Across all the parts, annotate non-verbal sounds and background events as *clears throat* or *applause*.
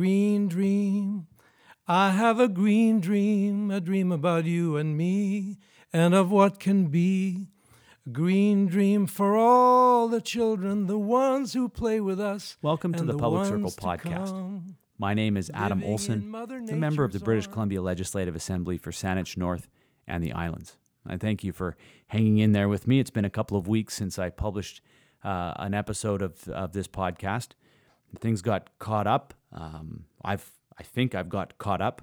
green dream. I have a green dream, a dream about you and me, and of what can be. A green dream for all the children, the ones who play with us. Welcome to and the Public Circle podcast. My name is Adam Olsen, a member of the British arms. Columbia Legislative Assembly for Saanich North and the Islands. I thank you for hanging in there with me. It's been a couple of weeks since I published uh, an episode of, of this podcast. Things got caught up. Um, I've I think I've got caught up,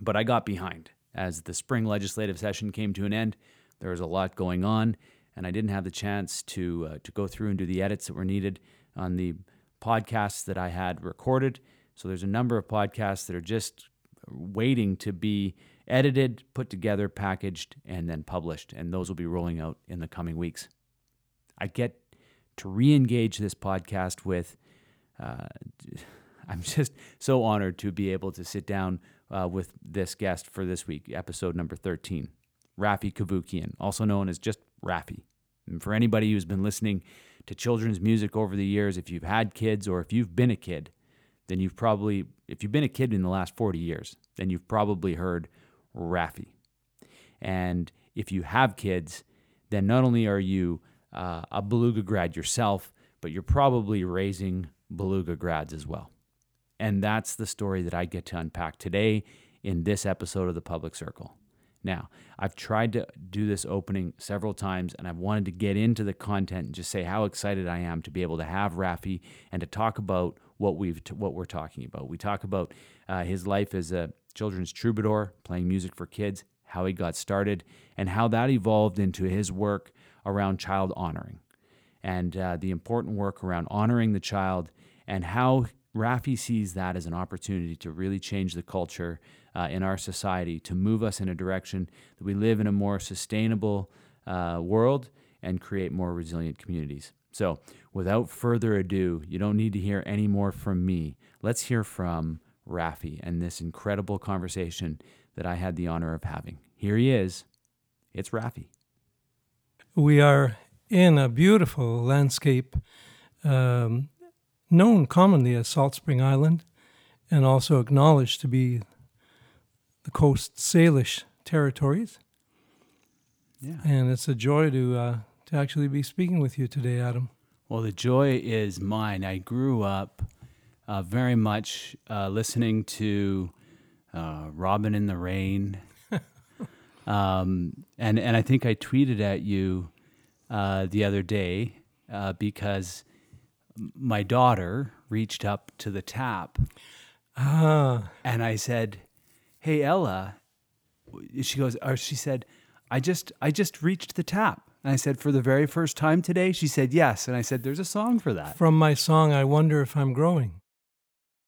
but I got behind as the spring legislative session came to an end. There was a lot going on, and I didn't have the chance to uh, to go through and do the edits that were needed on the podcasts that I had recorded. So there's a number of podcasts that are just waiting to be edited, put together, packaged, and then published, and those will be rolling out in the coming weeks. I get to re-engage this podcast with. Uh, *laughs* I'm just so honored to be able to sit down uh, with this guest for this week, episode number 13, Raffi Cavoukian, also known as just Raffi. And for anybody who's been listening to children's music over the years, if you've had kids or if you've been a kid, then you've probably, if you've been a kid in the last 40 years, then you've probably heard Raffi. And if you have kids, then not only are you uh, a Beluga grad yourself, but you're probably raising Beluga grads as well. And that's the story that I get to unpack today in this episode of the Public Circle. Now, I've tried to do this opening several times and I've wanted to get into the content and just say how excited I am to be able to have Raffi and to talk about what we've what we're talking about. We talk about uh, his life as a children's troubadour, playing music for kids, how he got started, and how that evolved into his work around child honoring and uh, the important work around honoring the child and how Raffi sees that as an opportunity to really change the culture uh, in our society, to move us in a direction that we live in a more sustainable uh, world and create more resilient communities. So, without further ado, you don't need to hear any more from me. Let's hear from Raffi and this incredible conversation that I had the honor of having. Here he is. It's Raffi. We are in a beautiful landscape um, known commonly as Salt Spring Island and also acknowledged to be the Coast Salish territories. Yeah. And it's a joy to, uh, to actually be speaking with you today, Adam. Well, the joy is mine. I grew up uh, very much uh, listening to uh, Robin in the Rain. *laughs* um, and, and I think I tweeted at you uh, the other day uh, because my daughter reached up to the tap Ah, and I said, "Hey Ella," she goes, or she said, "I just I just reached the tap." And I said, "For the very first time today?" She said, "Yes." And I said, "There's a song for that." from my song, I Wonder If I'm Growing.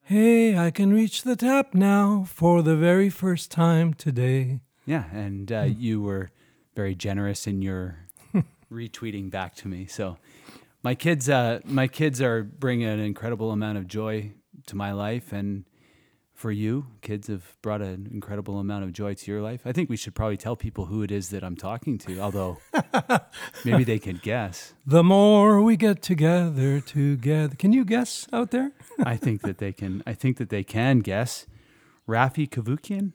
Hey, I can reach the tap now for the very first time today. Yeah, and uh, you were very generous in your *laughs* retweeting back to me. So my kids, uh, my kids are bringing an incredible amount of joy to my life, and for you, kids have brought an incredible amount of joy to your life. I think we should probably tell people who it is that I'm talking to, although *laughs* maybe they can guess. The more we get together, together. Can you guess out there? I think that they can. I think that they can guess. Raffi Cavoukian.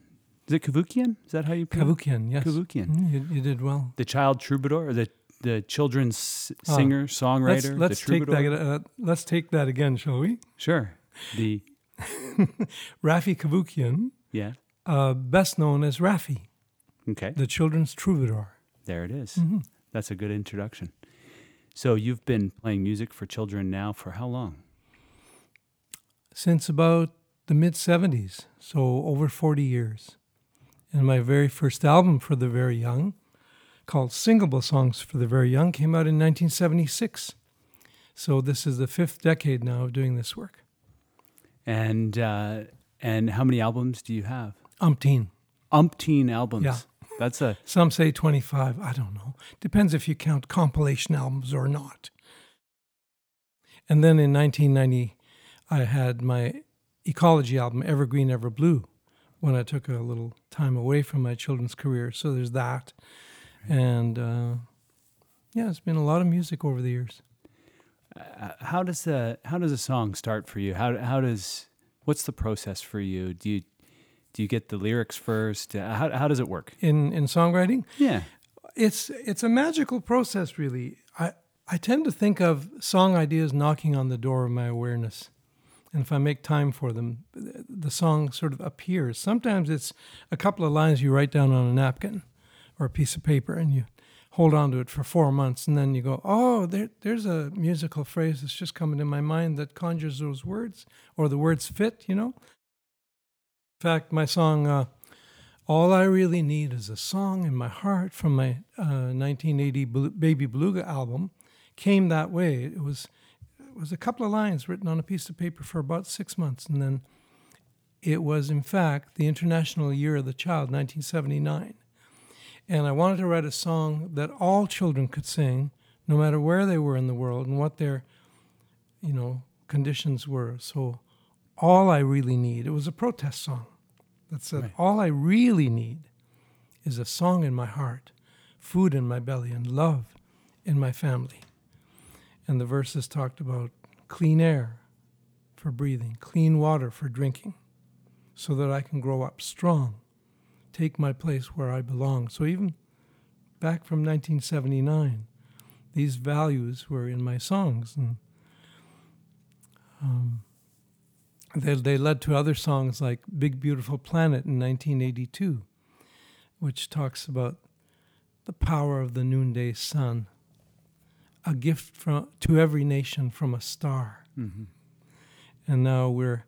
Is it Cavoukian? Is that how you pronounce Cavoukian, yes. Cavoukian. Mm, You, you did well. The child troubadour, or the the children's Oh, singer, Let's, songwriter, let's the take troubadour. that. Uh, let's take that again, shall we? Sure. The *laughs* Raffi Cavoukian, yeah. uh, best known as Raffi, Okay. the children's troubadour. There it is. Mm-hmm. That's a good introduction. So you've been playing music for children now for how long? since about the mid 70s, so over 40 years. And my very first album for the very young, called Singable Songs for the Very Young, came out in 1976. So this is the fifth decade now of doing this work. And uh, and how many albums do you have? Umpteen. Umpteen albums. Yeah. That's a Some say 25. I don't know. Depends if you count compilation albums or not. And then in 1990, I had my ecology album, Evergreen, Ever Blue, when I took a little time away from my children's career. So there's that. And uh, yeah, it's been a lot of music over the years. uh, how does a how does a song start for you? How how does What's the process for you? Do you do you get the lyrics first? Uh, How how does it work? In in songwriting, Yeah. it's it's a magical process really i i tend to think of song ideas knocking on the door of my awareness and if i make time for them the song sort of appears sometimes it's a couple of lines you write down on a napkin or a piece of paper and you hold on to it for four months and then you go oh there, there's a musical phrase that's just coming in my mind that conjures those words or the words fit you know in fact my song uh, all I really need is a song in my heart from my uh, 1980 Bel- Baby Beluga album. Came that way. It was it was a couple of lines written on a piece of paper for about six months, and then it was in fact the International Year of the Child, 1979. And I wanted to write a song that all children could sing, no matter where they were in the world and what their, you know, conditions were. So, all I really need. It was a protest song that said, Right. All I really need is a song in my heart, food in my belly, and love in my family. And the verses talked about clean air for breathing, clean water for drinking, so that I can grow up strong, take my place where I belong. So even back from 1979, these values were in my songs. And um, they, they led to other songs like Big Beautiful Planet in 1982, which talks about the power of the noonday sun, a gift from, to every nation from a star. Mm-hmm. And now we're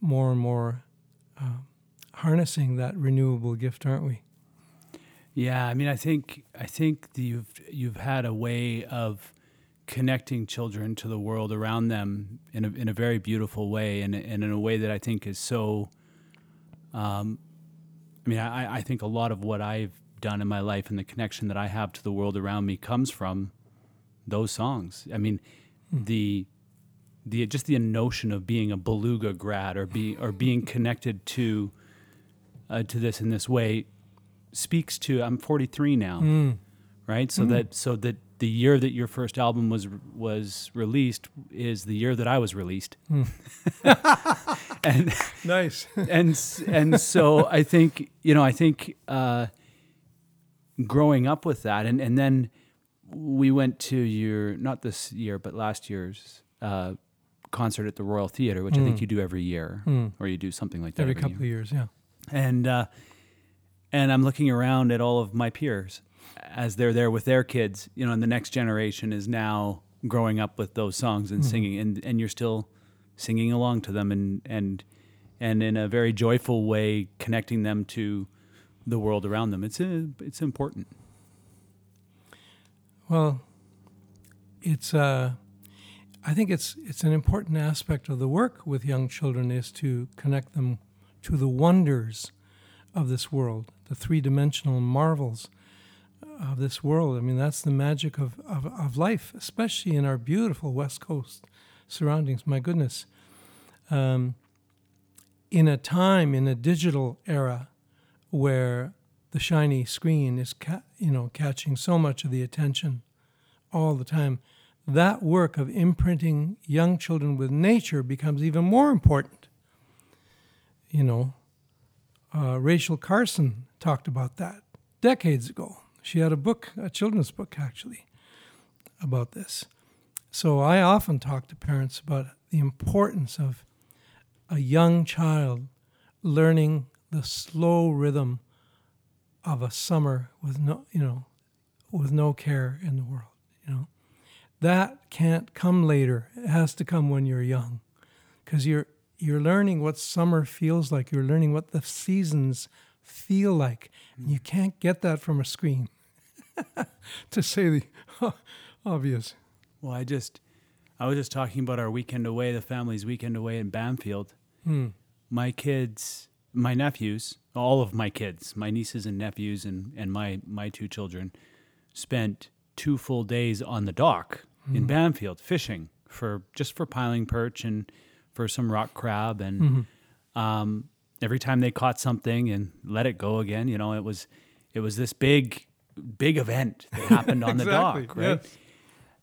more and more uh, harnessing that renewable gift, aren't we? Yeah, I mean, I think I think you've you've had a way of connecting children to the world around them in a in a very beautiful way, and, and in a way that I think is so. Um, I mean, I, I think a lot of what I've done in my life and the connection that I have to the world around me comes from those songs. I mean, the the just the notion of being a beluga grad or be or being connected to uh, to this in this way speaks to I'm 43 now, Mm. right? So that so that the year that your first album was was released is the year that I was released, *laughs* and Nice. *laughs* and and so I think you know I think uh, growing up with that, and and then we went to your not this year but last year's uh, concert at the Royal Theatre, which I think Mm. you do every year, Mm. or you do something like that Every every, couple year. of years, yeah. And uh, and I'm looking around at all of my peers as they're there with their kids, you know, and the next generation is now growing up with those songs and Mhm. singing, and and you're still singing along to them, and and and in a very joyful way, connecting them to the world around them. It's a, it's important. Well, it's uh, I think it's it's an important aspect of the work with young children is to connect them to the wonders of this world, the three dimensional marvels of this world. I mean, that's the magic of, of, of life, especially in our beautiful West Coast surroundings. My goodness. Um, in a time, in a digital era where the shiny screen is, ca- you know, catching so much of the attention all the time, that work of imprinting young children with nature becomes even more important. You know, uh, Rachel Carson talked about that decades ago. She had a book, a children's book actually, about this. So I often talk to parents about the importance of a young child learning the slow rhythm of a summer with no, you know, with no care in the world, you know. That can't come later. It has to come when you're young. Cuz you're you're learning what summer feels like. You're learning what the seasons feel like. And you can't get that from a screen. *laughs* to say the *laughs* obvious. Well, I just I was just talking about our weekend away, the family's weekend away in Bamfield. Hmm. my kids, my nephews, all of my kids, my nieces and nephews, and, and my, my two children spent two full days on the dock in Mhm. Bamfield fishing for just for piling perch and for some rock crab. And Mhm. um, every time they caught something and let it go again, you know, it was it was this big big event that *laughs* happened on the dock, right? yes.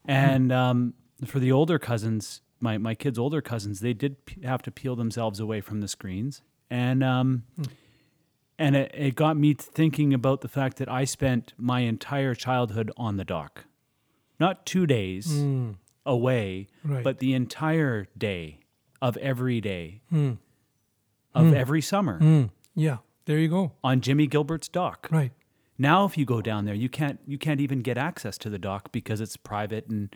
And um, for the older cousins, my my kids' older cousins, they did p- have to peel themselves away from the screens, and um, and it, it got me thinking about the fact that I spent my entire childhood on the dock, not two days away, Right. but the entire day of every day of every summer Mm, yeah, there you go. on Jimmy Gilbert's dock. Right. Now, if you go down there, you can't you can't even get access to the dock because it's private and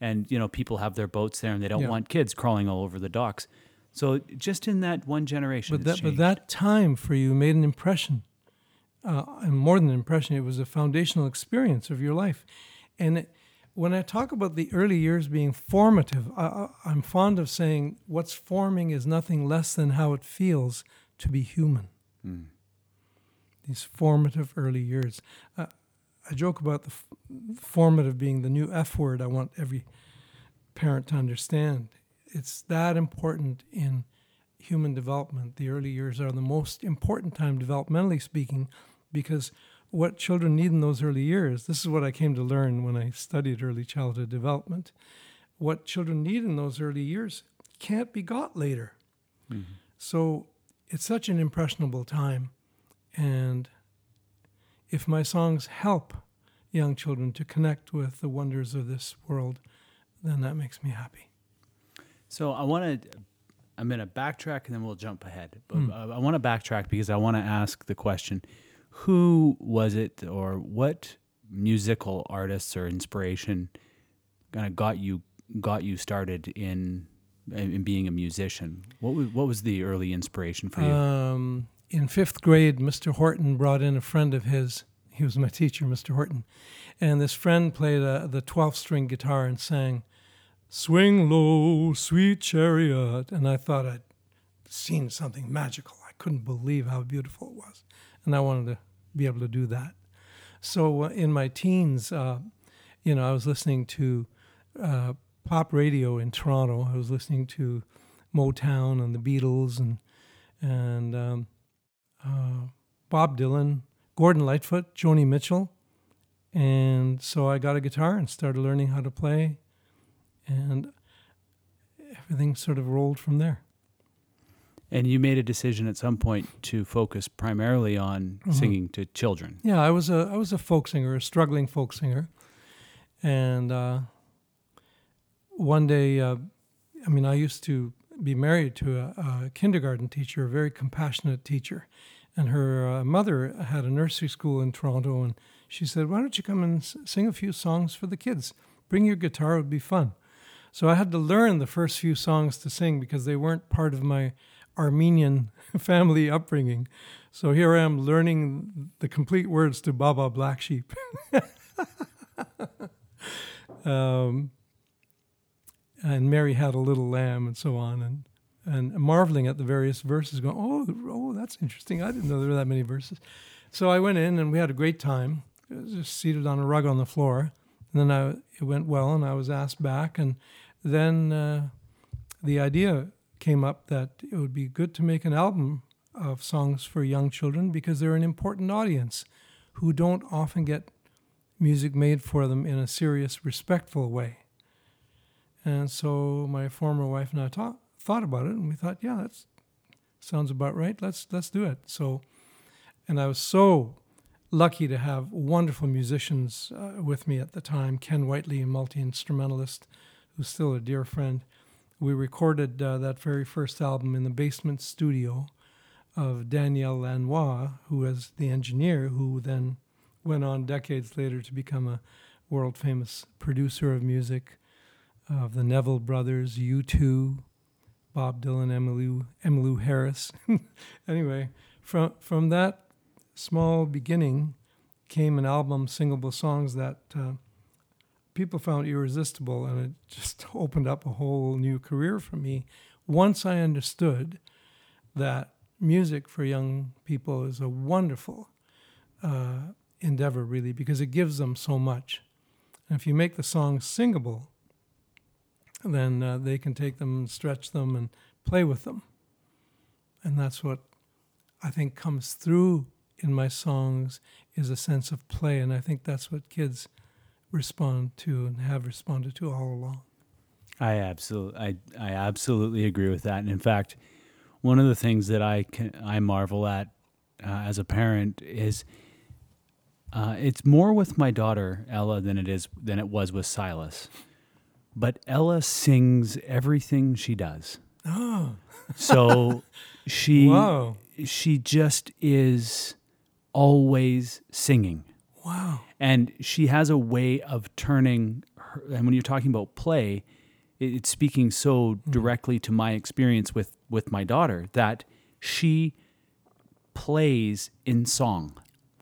and you know people have their boats there and they don't Hmm. Yeah. want kids crawling all over the docks. So just in that one generation, But that, but that time for you made an impression, uh, and more than an impression, it was a foundational experience of your life. And it, when I talk about the early years being formative, I, I'm fond of saying what's forming is nothing less than how it feels to be human. These formative early years. Uh, I joke about the f- formative being the new F word I want every parent to understand. It's that important in human development. The early years are the most important time, developmentally speaking, because what children need in those early years, this is what I came to learn when I studied early childhood development. What children need in those early years can't be got later. So it's such an impressionable time. And if my songs help young children to connect with the wonders of this world, then that makes me happy. So I want to. I'm going to backtrack and then we'll jump ahead. But Hmm. uh, I want to backtrack because I want to ask the question: Who was it, or what musical artists or inspiration kind of got you got you started in in being a musician? What was what was the early inspiration for you? Um, in fifth grade, Mr. Horton brought in a friend of his. He was my teacher, Mr. Horton. And this friend played uh, the 12th string guitar and sang, Swing low, sweet chariot. And I thought I'd seen something magical. I couldn't believe how beautiful it was. And I wanted to be able to do that. So uh, in my teens, uh, you know, I was listening to uh, pop radio in Toronto. I was listening to Motown and the Beatles and and um, uh, Bob Dylan, Gordon Lightfoot, Joni Mitchell. And so I got a guitar and started learning how to play, and everything sort of rolled from there. And you made a decision at some point to focus primarily on Mm-hmm. singing to children. Yeah, I was a I was a folk singer, a struggling folk singer, and uh, one day, uh, I mean, I used to be married to a, a kindergarten teacher, a very compassionate teacher, and her uh, mother had a nursery school in Toronto, and she said, "Why don't you come and s- sing a few songs for the kids? Bring your guitar; it would be fun." So I had to learn the first few songs to sing because they weren't part of my Armenian *laughs* family upbringing. So here I am learning the complete words to Baa Baa Black Sheep. *laughs* um, and Mary had a little lamb and so on, and and marveling at the various verses, going, oh, oh, that's interesting. I didn't know there were that many verses. So I went in and we had a great time, just seated on a rug on the floor. And then I, it went well, and I was asked back, and then uh, the idea came up that it would be good to make an album of songs for young children because they're an important audience who don't often get music made for them in a serious, respectful way. And so my former wife and I ta- thought about it, and we thought, yeah, that sounds about right. Let's let's do it. So, and I was so lucky to have wonderful musicians uh, with me at the time. Ken Whiteley, a multi instrumentalist, who's still a dear friend. We recorded uh, that very first album in the basement studio of Daniel Lanois, who was the engineer, who then went on decades later to become a world famous producer of music of the Neville Brothers, U2, Bob Dylan, Emmylou Harris. *laughs* anyway, from from that small beginning came an album, singable songs that uh, people found irresistible, and it *laughs* just opened up a whole new career for me. Once I understood that music for young people is a wonderful uh, endeavor, really, because it gives them so much. And if you make the songs singable, then uh, they can take them and stretch them and play with them. And that's what I think comes through in my songs is a sense of play. And I think that's what kids respond to and have responded to all along. I absolutely, I, I absolutely agree with that. And in fact, one of the things that I can, I marvel at uh, as a parent is uh, it's more with my daughter Ella than it is than it was with Silas. But Ella sings everything she does. Oh, So *laughs* she Wow. she just is always singing. Wow. And she has a way of turning her, and when you're talking about play, it, it's speaking so hmm. directly to my experience with with my daughter that she plays in song.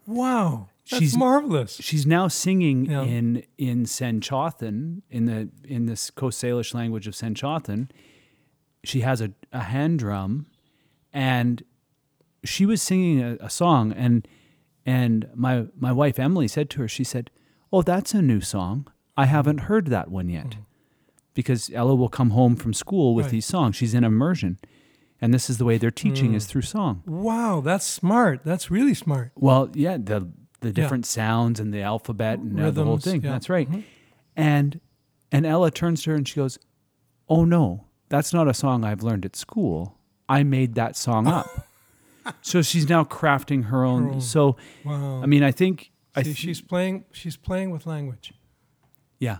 Wow. That's She's- marvelous. She's now singing Yeah. in in SENĆOŦEN, in the in this Coast Salish language of SENĆOŦEN. She has a, a hand drum, and she was singing a, a song, and and my my wife Emily said to her, she said, "Oh, that's a new song. I mm-hmm. haven't heard that one yet." Mm-hmm. Because Ella will come home from school with Right. these songs. She's in immersion. And this is the way they're teaching is mm. through song. Wow, that's smart. That's really smart. Well, yeah, the the different sounds and the alphabet and uh, the whole thing. yeah. That's right. Mm-hmm. And and Ella turns to her and she goes, "Oh no, that's not a song I've learned at school. I made that song *laughs* up." So she's now crafting her own. Her own. So Wow. I mean, I think I th- she's playing. She's playing with language. yeah,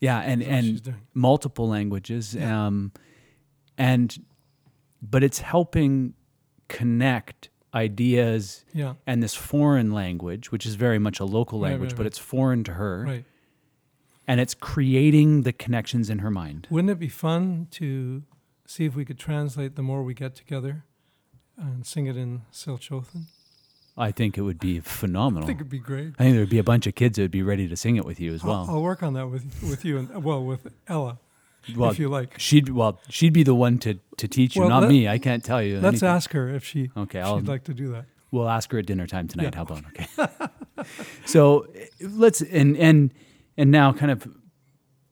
yeah, and That's what she's and multiple languages, um, and but it's helping connect ideas Yeah. and this foreign language, which is very much a local Right, language, right, but right. it's foreign to her, Right. and it's creating the connections in her mind. Wouldn't it be fun to see if we could translate the more we get together and sing it in SENĆOŦEN? I think it would be phenomenal. I think it'd be great. I think there would be a bunch of kids that would be ready to sing it with you as I'll, well. I'll work on that with with you and well with Ella well, if you like. she'd well, she'd be the one to, to teach you, Well, not let- me. I can't tell you. Let's anything. ask her if she Okay, I'll, she'd like to do that. we'll ask her at dinner time tonight. Yeah. How about okay? *laughs* so let's and and and now kind of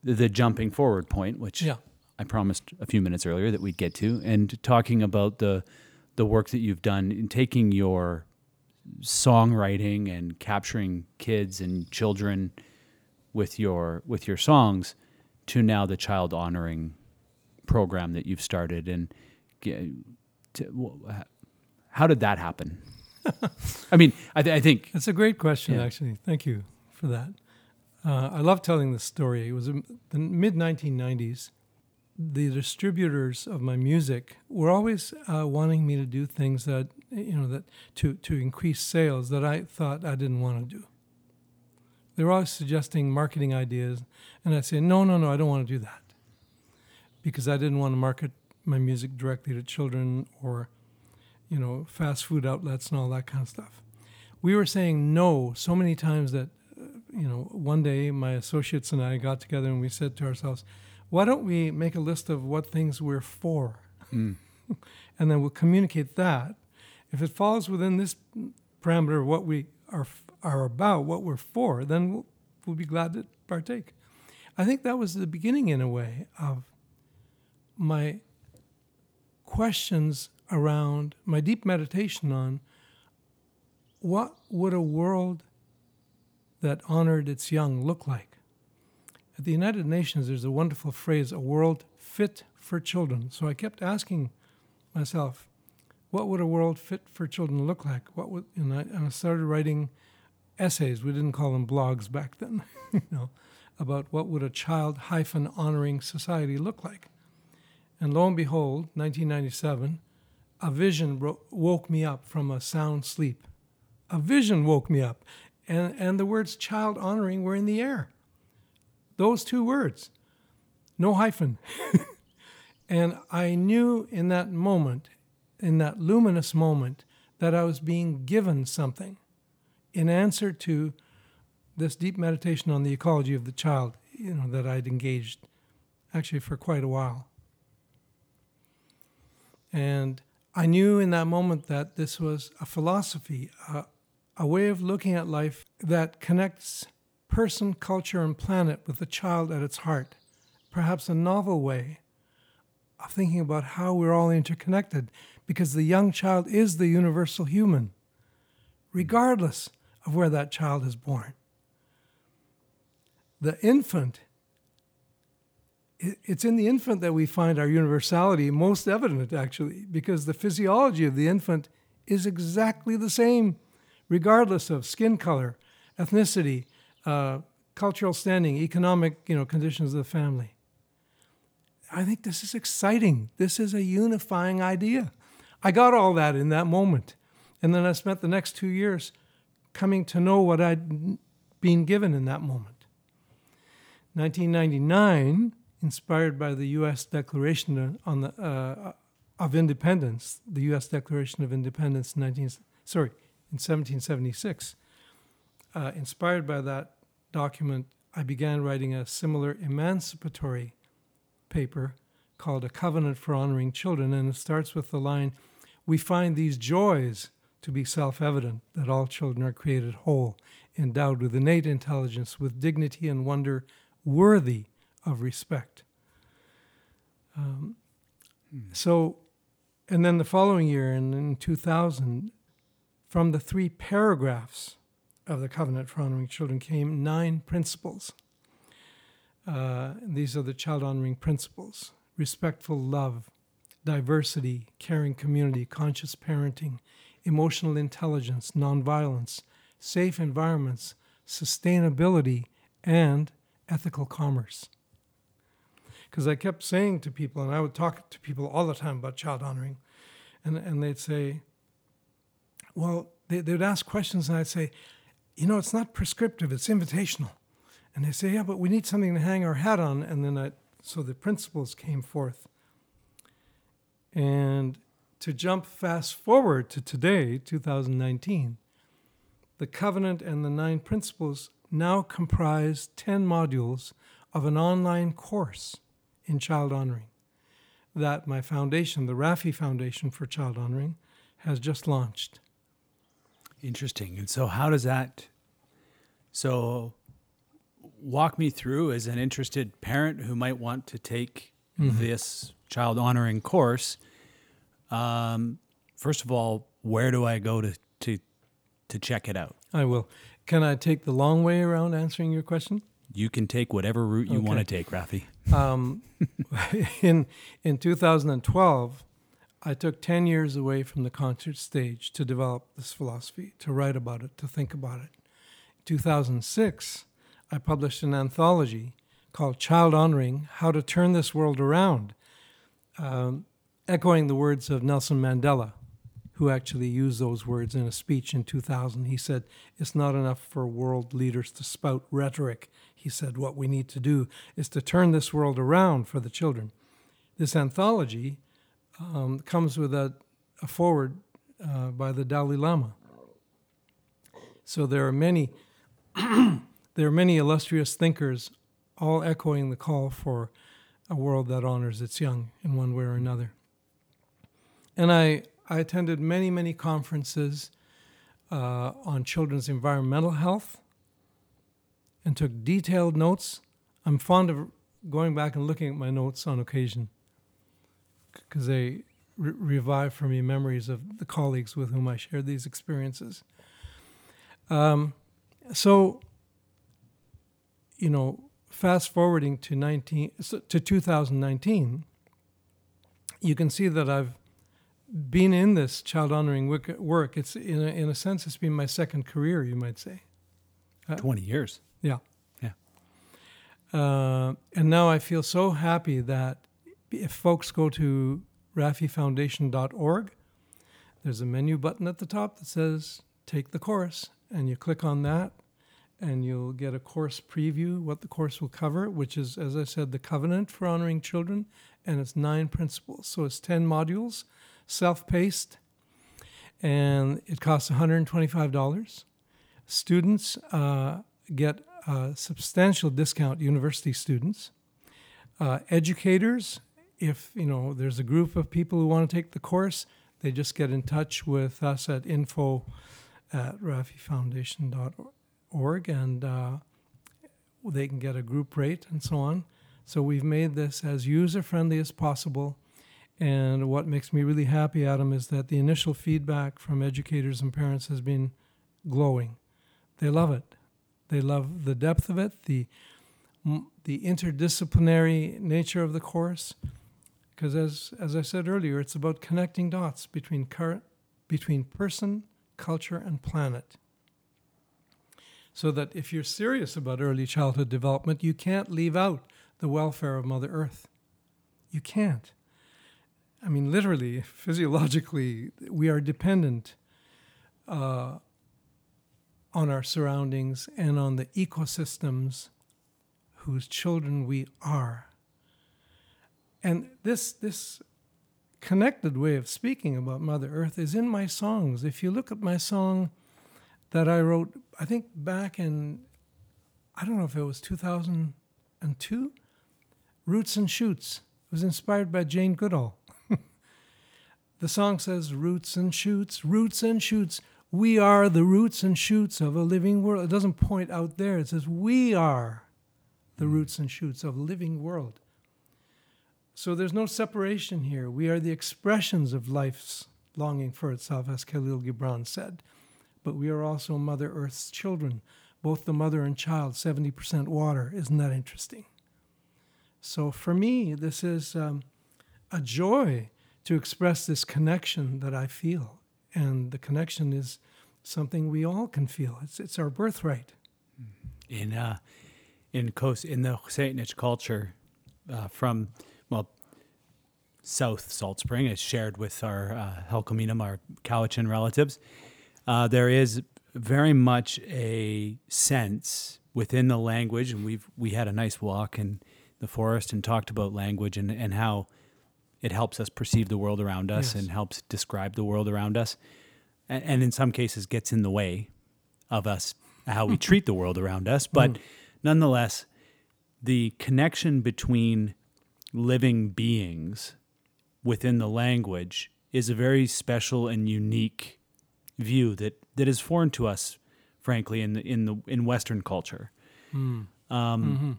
the, the jumping forward point, which Yeah. I promised a few minutes earlier that we'd get to, and talking about the the work that you've done in taking your songwriting and capturing kids and children with your with your songs to now the child honoring program that you've started and to, how did that happen? *laughs* I mean, I, th- I think It's a great question, Yeah. actually. Thank you for that. Uh, I love telling this story. It was in the mid 1990s. The distributors of my music were always uh, wanting me to do things that you know that to to increase sales that I thought I didn't want to do. They were always suggesting marketing ideas, and I said, no, no, no, I don't want to do that because I didn't want to market my music directly to children or you know fast food outlets and all that kind of stuff we were saying no so many times that uh, you know one day my associates and I got together and we said to ourselves why don't we make a list of what things we're for? Mm. *laughs* And then we'll communicate that. If it falls within this parameter of what we are are about what we're for then we'll, we'll be glad to partake. I think that was the beginning in a way of my questions around my deep meditation on what would a world that honored its young look like? At the United Nations, there's a wonderful phrase, a world fit for children. So I kept asking myself, what would a world fit for children look like? What would, and, I, and I started writing essays, we didn't call them blogs back then, *laughs* you know, about what would a child hyphen honoring society look like. And lo and behold, 1997, a vision ro- woke me up from a sound sleep. A vision woke me up. And, and the words child honoring were in the air. Those two words, no hyphen. *laughs* and I knew in that moment, in that luminous moment, that I was being given something in answer to this deep meditation on the ecology of the child, you know, that I'd engaged actually for quite a while. And I knew in that moment that this was a philosophy, a, a way of looking at life that connects person, culture, and planet with the child at its heart. Perhaps a novel way of thinking about how we're all interconnected, because the young child is the universal human, regardless of where that child is born. The infant it's in the infant that we find our universality most evident, actually, because the physiology of the infant is exactly the same, regardless of skin color, ethnicity, uh, cultural standing, economic you know, conditions of the family. I think this is exciting. This is a unifying idea. I got all that in that moment. And then I spent the next two years coming to know what I'd been given in that moment. 1999, inspired by the U.S. Declaration on the, uh, of Independence, the U.S. Declaration of Independence, 19, sorry, in 1776, uh, inspired by that document, I began writing a similar emancipatory paper called A Covenant for Honoring Children, and it starts with the line We find these joys to be self evident that all children are created whole, endowed with innate intelligence, with dignity and wonder worthy of respect. Um, so, and then the following year, in, in 2000, from the three paragraphs of the Covenant for Honoring Children came nine principles. Uh, these are the child honoring principles respectful love, diversity, caring community, conscious parenting, emotional intelligence, nonviolence, safe environments, sustainability, and ethical commerce. Because I kept saying to people, and I would talk to people all the time about child honoring, and, and they'd say, well, they, they'd ask questions, and I'd say, you know, it's not prescriptive, it's invitational. And they say, yeah, but we need something to hang our hat on. And then I, so the principles came forth. And to jump fast forward to today, 2019, the covenant and the nine principles now comprise 10 modules of an online course in child honoring that my foundation, the Raffi Foundation for Child Honoring, has just launched. Interesting. And so, how does that? So, walk me through as an interested parent who might want to take mm-hmm. this child honoring course. Um, first of all, where do I go to to to check it out? I will. Can I take the long way around answering your question? You can take whatever route you okay. want to take, Raffi. Um, *laughs* in in 2012, I took 10 years away from the concert stage to develop this philosophy, to write about it, to think about it. In 2006, I published an anthology called Child Honoring How to Turn This World Around, um, echoing the words of Nelson Mandela, who actually used those words in a speech in 2000. He said, It's not enough for world leaders to spout rhetoric. He said, What we need to do is to turn this world around for the children. This anthology um, comes with a, a foreword uh, by the Dalai Lama. So there are many, *clears throat* there are many illustrious thinkers, all echoing the call for a world that honors its young in one way or another. And I, I attended many, many conferences uh, on children's environmental health and took detailed notes. I'm fond of going back and looking at my notes on occasion because they re- revive for me memories of the colleagues with whom I shared these experiences. Um, so, you know, fast forwarding to 19 to 2019, you can see that I've been in this child honoring work. It's in a, in a sense, it's been my second career, you might say. Uh, Twenty years. Yeah. Yeah. Uh, and now I feel so happy that if folks go to raffifoundation.org, there's a menu button at the top that says Take the Course, and you click on that, and you'll get a course preview, what the course will cover, which is, as I said, the covenant for honoring children, and it's nine principles. So it's 10 modules, self paced, and it costs $125. Students uh, get a substantial discount, university students. Uh, educators if you know there's a group of people who want to take the course, they just get in touch with us at info at raffifoundation.org and uh, they can get a group rate and so on. So we've made this as user friendly as possible. And what makes me really happy, Adam, is that the initial feedback from educators and parents has been glowing. They love it. They love the depth of it, the the interdisciplinary nature of the course, because as as I said earlier, it's about connecting dots between current, between person, culture, and planet. So that if you're serious about early childhood development, you can't leave out the welfare of Mother Earth. You can't. I mean, literally, *laughs* physiologically, we are dependent uh, on our surroundings and on the ecosystems whose children we are. And this, this connected way of speaking about Mother Earth is in my songs. If you look at my song that I wrote, I think back in, I don't know if it was 2002, Roots and Shoots. It was inspired by Jane Goodall. *laughs* the song says, Roots and shoots, roots and shoots. We are the roots and shoots of a living world. It doesn't point out there, it says, We are the roots and shoots of a living world. So there's no separation here. We are the expressions of life's longing for itself, as Kahlil Gibran said. But we are also Mother Earth's children, both the mother and child, 70% water. Isn't that interesting? So for me, this is um, a joy to express this connection that I feel. And the connection is something we all can feel. It's, it's our birthright. In uh, in coast in the Satanich culture, uh, from South Salt Spring, is shared with our uh, Hul'q'umi'num', our Cowichan relatives. Uh, there is very much a sense within the language, and we've we had a nice walk in the forest and talked about language and, and how it helps us perceive the world around us Yes. and helps describe the world around us, and, and in some cases gets in the way of us how we treat the world around us. But nonetheless, the connection between living beings within the language is a very special and unique view that, that is foreign to us, frankly, in the, in the in Western culture. Hmm. Um, mm-hmm.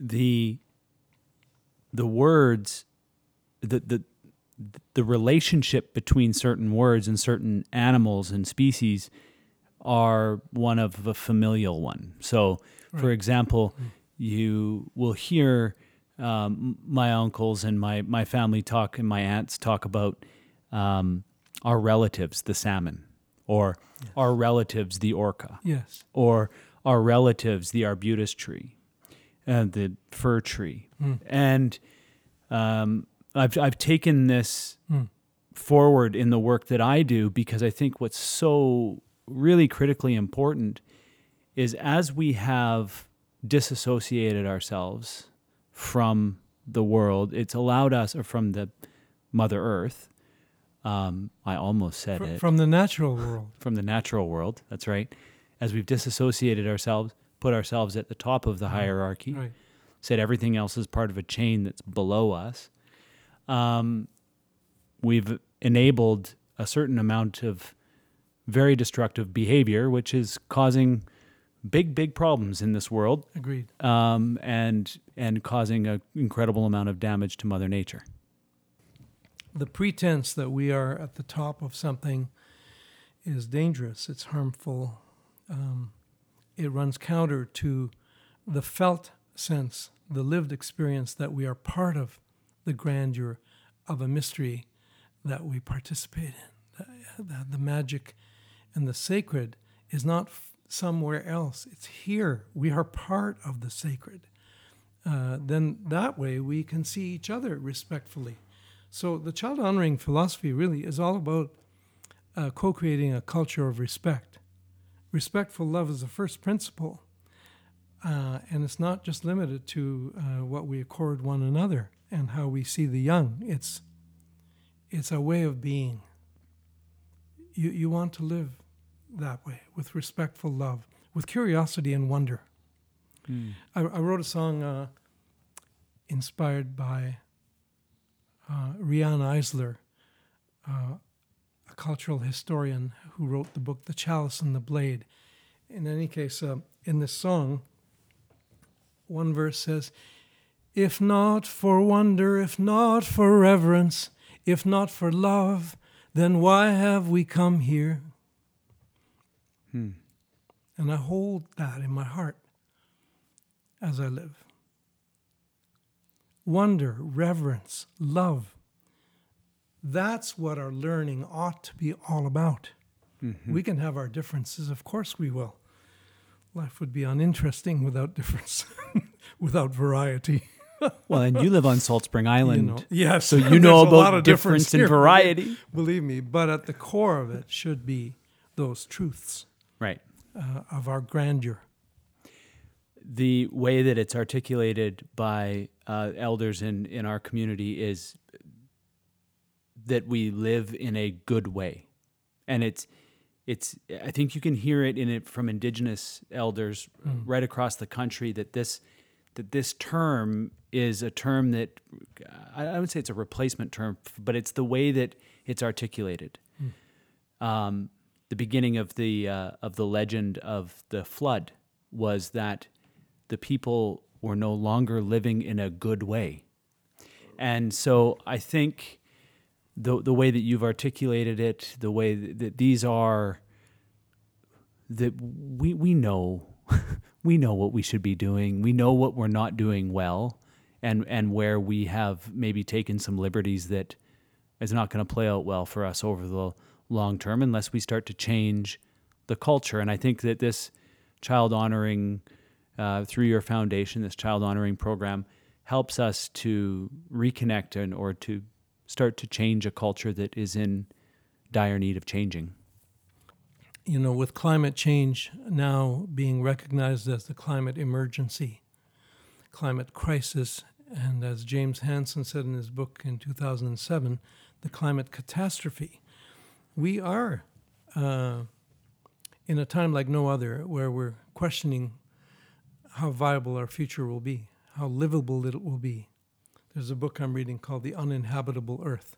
The the words, the the the relationship between certain words and certain animals and species are one of a familial one. So, for example, mm. you will hear um, my uncles and my, my family talk and my aunts talk about um, our relatives, the salmon, or our relatives, the orca, Yes. or our relatives, the arbutus tree, and the fir tree. And um, I've, I've taken this forward in the work that I do because I think what's so really critically important is as we have disassociated ourselves from the world, it's allowed us, or from the Mother Earth. Um, I almost said Fr- it from the natural world. from the natural world. That's right. As we've disassociated ourselves, put ourselves at the top of the hierarchy, Right. said everything else is part of a chain that's below us. Um, we've enabled a certain amount of very destructive behavior, which is causing big, big problems in this world, Agreed. um, and and causing an incredible amount of damage to Mother Nature. The pretense that we are at the top of something is dangerous. It's harmful. Um, it runs counter to the felt sense, the lived experience that we are part of the grandeur of a mystery that we participate in. The, the, the magic and the sacred is not f- somewhere else, it's here. We are part of the sacred. Uh, then that way we can see each other respectfully. So the child honoring philosophy really is all about uh, co creating a culture of respect. Respectful love is the first principle. Uh, and it's not just limited to uh, what we accord one another and how we see the young. It's it's a way of being. You you want to live that way with respectful love, with curiosity and wonder. I, I wrote a song uh, inspired by uh, Riane Eisler, uh, a cultural historian who wrote the book The Chalice and the Blade. In any case, uh, in this song, one verse says, If not for wonder, if not for reverence, if not for love, then why have we come here? And I hold that in my heart. as I live. Wonder, reverence, love. That's what our learning ought to be all about. Mm-hmm. We can have our differences, of course we will. Life would be uninteresting without difference, *laughs* without variety. *laughs* well, and you live on Salt Spring Island. You know, yes. So *laughs* you know about difference, difference and variety. Believe me, but at the core of it should be those truths. Right. Uh, of our grandeur. The way that it's articulated by uh, elders in, in our community is that we live in a good way. And it's it's I think you can hear it in it from indigenous elders mm. right across the country that this that this term is a term that I would say it's a replacement term, but it's the way that it's articulated. Mm. Um, the beginning of the uh, of the legend of the flood was that the people were no longer living in a good way, and so I think the the way that you've articulated it, the way that these are that we we know *laughs* we know what we should be doing. We know what we're not doing well and and where we have maybe taken some liberties that is not going to play out well for us over the long term unless we start to change the culture. And I think that this child honoring uh, through your foundation, this child honoring program, helps us to reconnect and or to start to change a culture that is in dire need of changing. You know, with climate change now being recognized as the climate emergency, climate crisis, and as James Hansen said in his book in 2007, the climate catastrophe, we are uh, in a time like no other where we're questioning how viable our future will be, how livable it will be. There's a book I'm reading called The Uninhabitable Earth.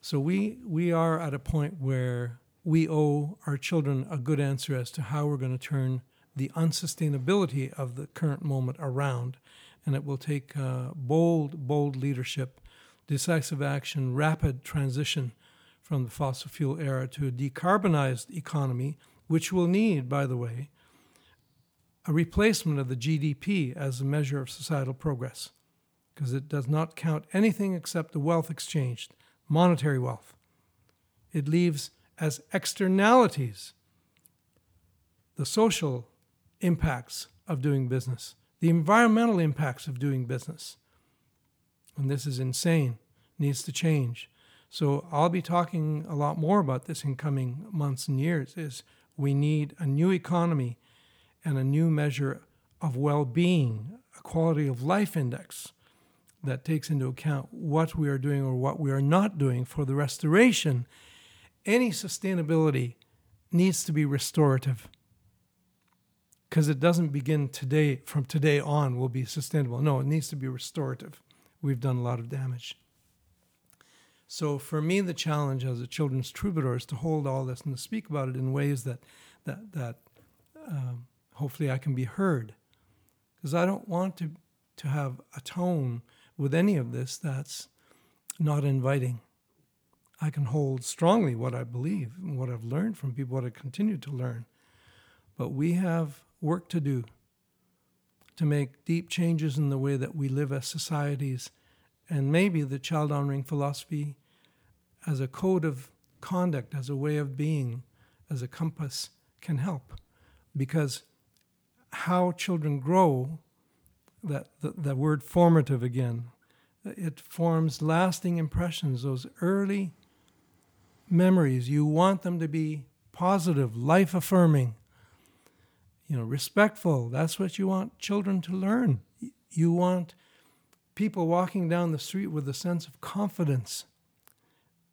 So we we are at a point where we owe our children a good answer as to how we're going to turn the unsustainability of the current moment around. And it will take uh, bold, bold leadership, decisive action, rapid transition from the fossil fuel era to a decarbonized economy, which will need, by the way, a replacement of the GDP as a measure of societal progress because it does not count anything except the wealth exchanged, monetary wealth. It leaves as externalities the social impacts of doing business, the environmental impacts of doing business. And this is insane, needs to change. So I'll be talking a lot more about this in coming months and years is we need a new economy and a new measure of well-being, a quality of life index that takes into account what we are doing or what we are not doing for the restoration, any sustainability needs to be restorative because it doesn't begin today from today on will be sustainable. No it needs to be restorative. We've done a lot of damage so for me the challenge as a children's troubadour is to hold all this and to speak about it in ways that that that um, hopefully i can be heard because i don't want to to have a tone with any of this that's not inviting. I can hold strongly what I believe and what I've learned from people, what I continue to learn. But we have work to do to make deep changes in the way that we live as societies. And maybe the child honoring philosophy as a code of conduct, as a way of being, as a compass can help. Because how children grow that the, word formative again. It forms lasting impressions, those early memories. You want them to be positive, life affirming, you know, respectful. That's what you want children to learn. You want people walking down the street with a sense of confidence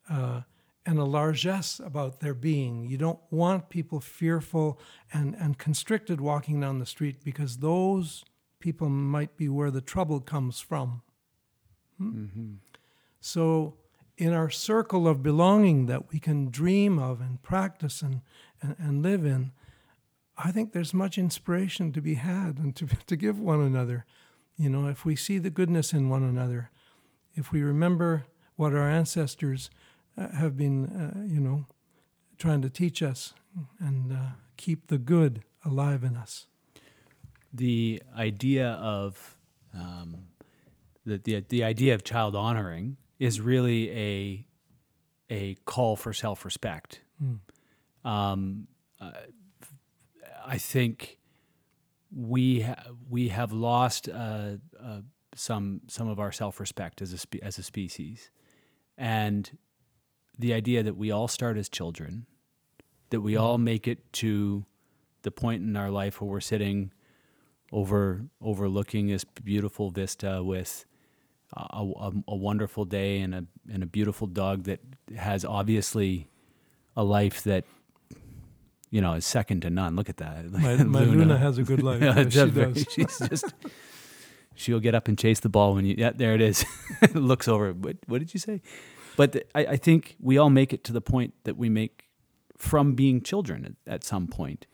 uh, and a largesse about their being. You don't want people fearful and, and constricted walking down the street because those people might be where the trouble comes from. Hmm? Mm-hmm. So, in our circle of belonging that we can dream of and practice and, and, and live in, I think there's much inspiration to be had and to, *laughs* to give one another. You know, if we see the goodness in one another, if we remember what our ancestors uh, have been, uh, you know, trying to teach us and uh, keep the good alive in us. the idea of um, the, the the idea of child honoring is really a a call for self respect. Um, uh, I think we ha- we have lost uh, uh, some some of our self respect as a spe- as a species, and the idea that we all start as children, that we all make it to the point in our life where we're sitting over overlooking this beautiful vista with a, a, a wonderful day and a and a beautiful dog that has obviously a life that you know is second to none. Look at that. *laughs* My, my Luna. has a good *laughs* life. Yeah, she very, does. *laughs* She's just she'll get up and chase the ball when you yeah there it is. Looks over. What what did you say? But the, I, I think we all make it to the point that we make from being children at, at some point.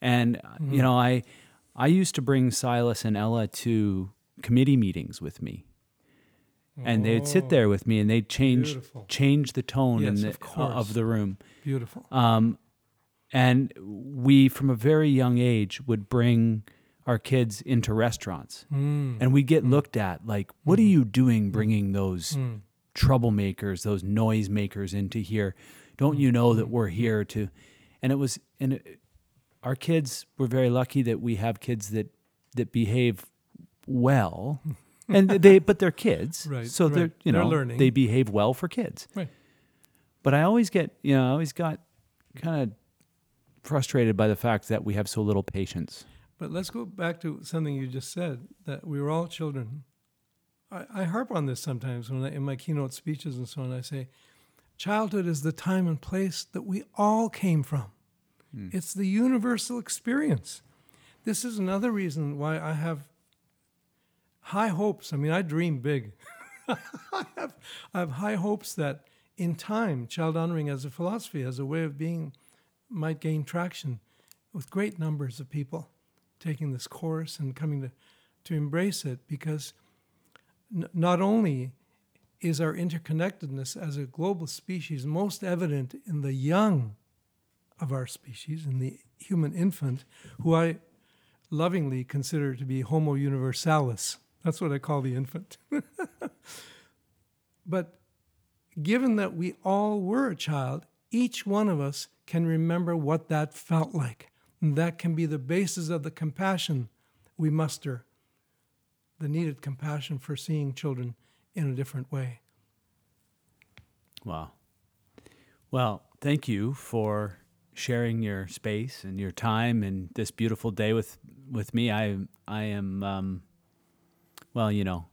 And Mm-hmm. you know I I used to bring Silas and Ella to committee meetings with me. And they'd sit there with me, and they'd change Oh, Beautiful. change the tone Yes, in the, of of the room. Beautiful. Um, and we, from a very young age, would bring our kids into restaurants, Mm. and we'd get mm. looked at like, "What are mm-hmm. you doing, bringing mm. those Mm. troublemakers, those noisemakers into here? Don't mm. you know that we're here to?" And it was, and it, our kids were very lucky that we have kids that that behave well, *laughs* and they, but they're kids, Right, So they're right. you They're learning. they behave well for kids. Right. But I always get, you know, I always got kind of frustrated by the fact that we have so little patience. But let's go back to something you just said that we were all children. I, I harp on this sometimes when I, in my keynote speeches and so on. I say, childhood is the time and place that we all came from. Hmm. It's the universal experience. This is another reason why I have high hopes. I mean, I dream big. *laughs* I have I have high hopes that in time, child honoring as a philosophy, as a way of being, might gain traction with great numbers of people taking this course and coming to, to embrace it because n- not only is our interconnectedness as a global species most evident in the young of our species, in the human infant, who I lovingly consider to be Homo universalis. That's what I call the infant. *laughs* but given that we all were a child, each one of us can remember what that felt like. And that can be the basis of the compassion we muster, the needed compassion for seeing children in a different way. Wow. Well, thank you for sharing your space and your time and this beautiful day with with me. I I am um, well, you know,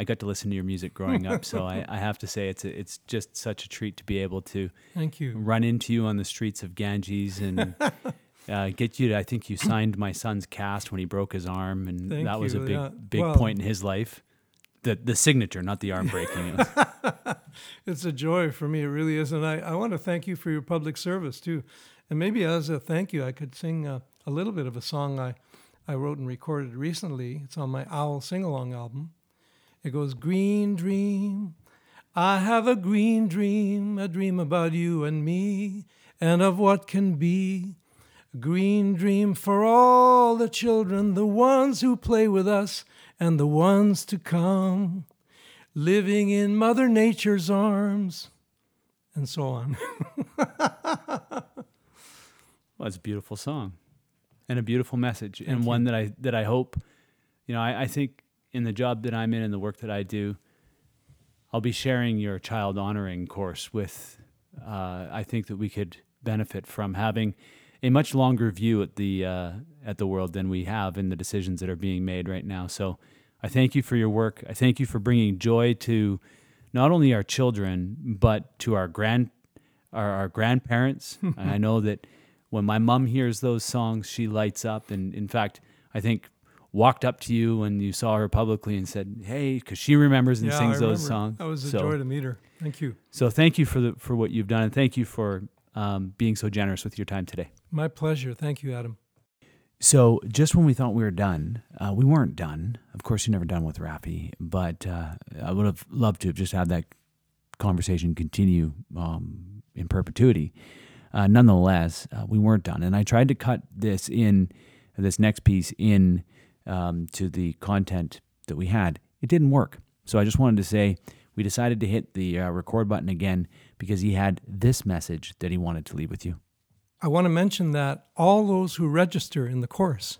I got to listen to your music growing up, so I, *laughs* I have to say it's a, it's just such a treat to be able to Thank you. run into you on the streets of Ganges and *laughs* uh, get you to. I think you signed my son's cast when he broke his arm, and Thank that was a big yeah. big Well- point in his life. The the signature, not the arm breaking. *laughs* It's a joy for me, it really is. And I, I want to thank you for your public service too. And maybe as a thank you, I could sing a, a little bit of a song I, I wrote and recorded recently. It's on my Owl Sing Along album. It goes, Green Dream. I have a green dream, a dream about you and me, and of what can be. A green dream for all the children, the ones who play with us and the ones to come living in Mother Nature's arms, and so on. *laughs* Well, it's a beautiful song and a beautiful message, and one that I that I hope, you know, I, I think in the job that I'm in and the work that I do, I'll be sharing your child honoring course with. Uh, I think that we could benefit from having a much longer view at the uh, at the world than we have in the decisions that are being made right now. So, I thank you for your work. I thank you for bringing joy to not only our children but to our grand our, our grandparents. *laughs* and I know that when my mom hears those songs, she lights up. And in fact, I think walked up to you when you saw her publicly and said, "Hey," because she remembers and yeah, sings those songs. That was a so, joy to meet her. Thank you. so thank you for the for what you've done, and thank you for um, being so generous with your time today. My pleasure. Thank you, Adam. So just when we thought we were done, uh, we weren't done. Of course, you're never done with Raffi, but uh, I would have loved to have just had that conversation continue um, in perpetuity. Uh, nonetheless, uh, we weren't done, and I tried to cut this in this next piece in um, to the content that we had, it didn't work. So I just wanted to say we decided to hit the uh, record button again because he had this message that he wanted to leave with you. I want to mention that all those who register in the course,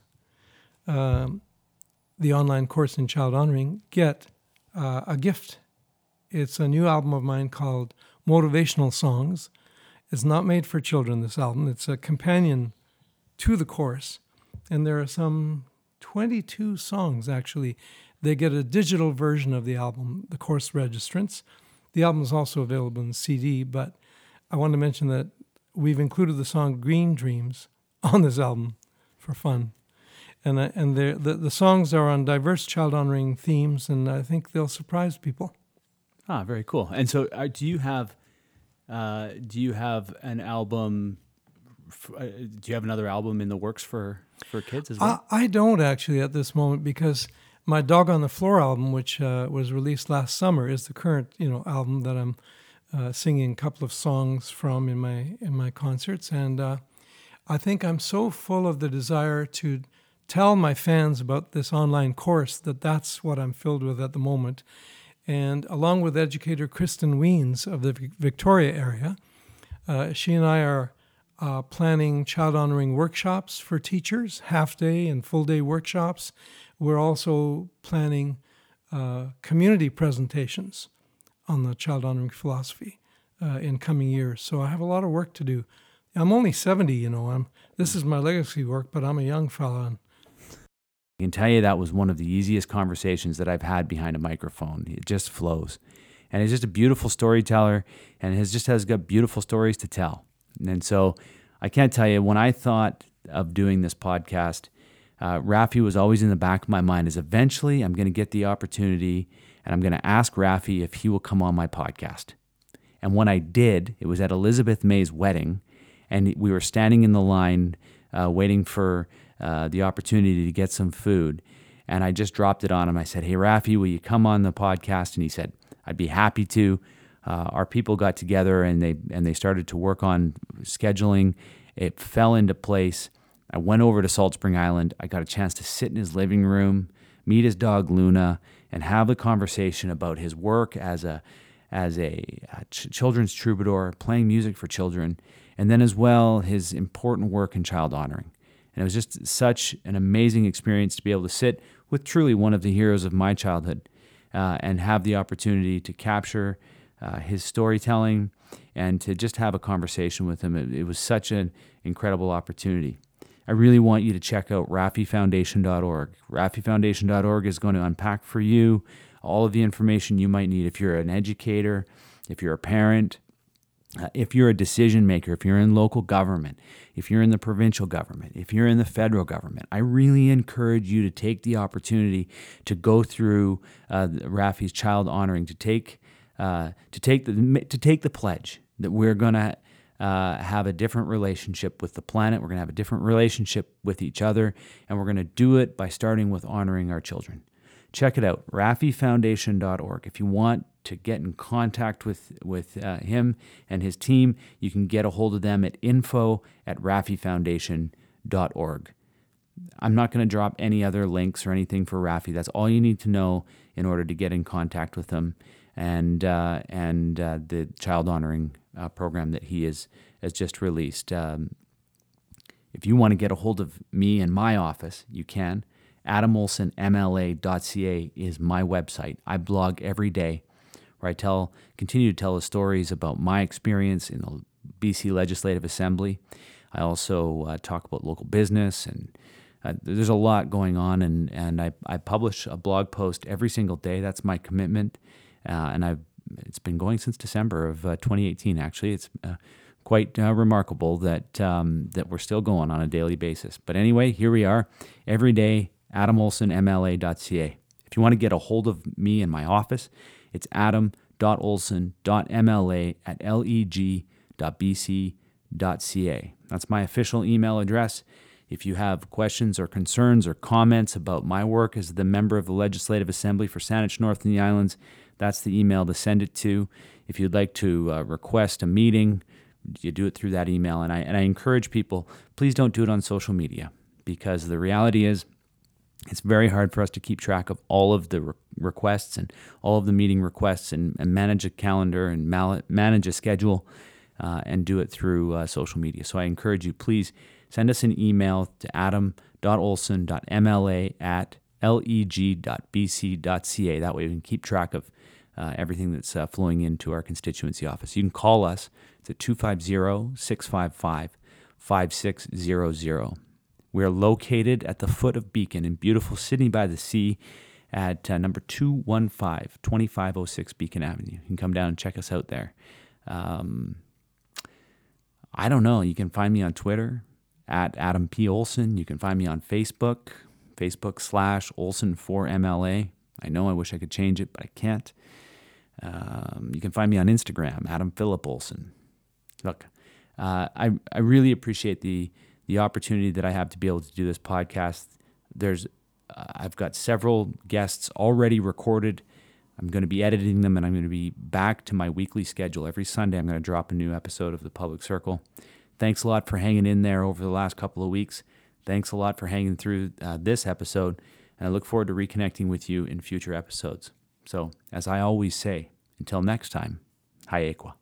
um, the online course in child honoring, get uh, a gift. It's a new album of mine called Motivational Songs. It's not made for children, this album. It's a companion to the course. And there are some 22 songs actually. They get a digital version of the album, the course registrants. The album is also available in CD, but I want to mention that we've included the song Green Dreams on this album for fun. And, uh, and the, the songs are on diverse child honoring themes, and I think they'll surprise people. Ah, very cool. And so, uh, do you have uh, do you have an album? Uh, do you have another album in the works for for kids as well? I, I don't actually at this moment because my Dog on the Floor album, which uh, was released last summer, is the current you know album that I'm uh, singing a couple of songs from in my in my concerts, and uh, I think I'm so full of the desire to tell my fans about this online course that that's what I'm filled with at the moment. And along with educator Kristen Weens of the Victoria area, uh, she and I are uh, planning child honoring workshops for teachers, half day and full day workshops. We're also planning uh, community presentations on the child honoring philosophy uh, in coming years. So I have a lot of work to do. I'm only 70, you know. I'm this is my legacy work, but I'm a young fella. And I can tell you that was one of the easiest conversations that I've had behind a microphone. It just flows. And he's just a beautiful storyteller and he just has got beautiful stories to tell. And so I can't tell you, when I thought of doing this podcast, uh, Raffi was always in the back of my mind is eventually I'm going to get the opportunity and I'm going to ask Raffi if he will come on my podcast. And when I did, it was at Elizabeth May's wedding, and we were standing in the line uh, waiting for uh, the opportunity to get some food. And I just dropped it on him. I said, Hey, Raffi, will you come on the podcast? And he said, I'd be happy to uh, our people got together and they and they started to work on scheduling. It fell into place. I went over to Salt Spring Island. I got a chance to sit in his living room, meet his dog Luna, and have the conversation about his work as a as a, a ch- children's troubadour, playing music for children, and then as well his important work in child honoring. And it was just such an amazing experience to be able to sit with truly one of the heroes of my childhood uh, and have the opportunity to capture uh, his storytelling, and to just have a conversation with him. It, it, was such an incredible opportunity. I really want you to check out RaffiFoundation.org. RaffiFoundation.org is going to unpack for you all of the information you might need if you're an educator, if you're a parent, uh, if you're a decision maker, if you're in local government, if you're in the provincial government, if you're in the federal government, I really encourage you to take the opportunity to go through uh, Raffi's child honoring, to take uh, to take the to take the pledge that we're going to uh, have a different relationship with the planet. We're going to have a different relationship with each other, and we're going to do it by starting with honoring our children. Check it out, RaffiFoundation.org. If you want to get in contact with with uh, him and his team, you can get a hold of them at info at RaffiFoundation.org. I'm not going to drop any other links or anything for Raffi. That's all you need to know in order to get in contact with him and uh, and uh, the child honoring uh, program that he is has just released. Um, if you want to get a hold of me in my office, you can. AdamOlsenMLA.ca is my website. I blog every day where I tell, continue to tell the stories about my experience in the BC Legislative Assembly. I also uh, talk about local business and uh, there's a lot going on, and, and I, I publish a blog post every single day. That's my commitment uh, and I've it's been going since December of uh, 2018. Actually, it's uh, quite uh, remarkable that um, that we're still going on a daily basis. But anyway, here we are every day. Adam Olsen, AdamOlsenMLA.ca. If you want to get a hold of me in my office, it's adam.olsen.mla at leg.bc.ca. That's my official email address. If you have questions or concerns or comments about my work as the member of the Legislative Assembly for Saanich North and the Islands, that's the email to send it to. If you'd like to uh, request a meeting, you do it through that email. And I, and I encourage people, please don't do it on social media because the reality is it's very hard for us to keep track of all of the re- requests and all of the meeting requests and, and manage a calendar and mal- manage a schedule uh, and do it through uh, social media. So I encourage you, please send us an email to adam.olsen.mla at leg.bc.ca. That way we can keep track of uh, everything that's uh, flowing into our constituency office. You can call us. It's at 250 655 5600. We are located at the foot of Beacon in beautiful Sidney by the Sea at uh, number 215, 2506 Beacon Avenue. You can come down and check us out there. Um, I don't know. You can find me on Twitter at Adam P. Olsen. You can find me on Facebook, Facebook slash Olsen4MLA. I know I wish I could change it, but I can't. Um, you can find me on Instagram, Adam Philip Olsen. Look, uh, I, I really appreciate the the opportunity that I have to be able to do this podcast. There's uh, I've got several guests already recorded. I'm going to be editing them and I'm going to be back to my weekly schedule. Every Sunday, I'm going to drop a new episode of The Public Circle. Thanks a lot for hanging in there over the last couple of weeks. Thanks a lot for hanging through uh, this episode. And I look forward to reconnecting with you in future episodes. So, as I always say, until next time, hi, Aqua.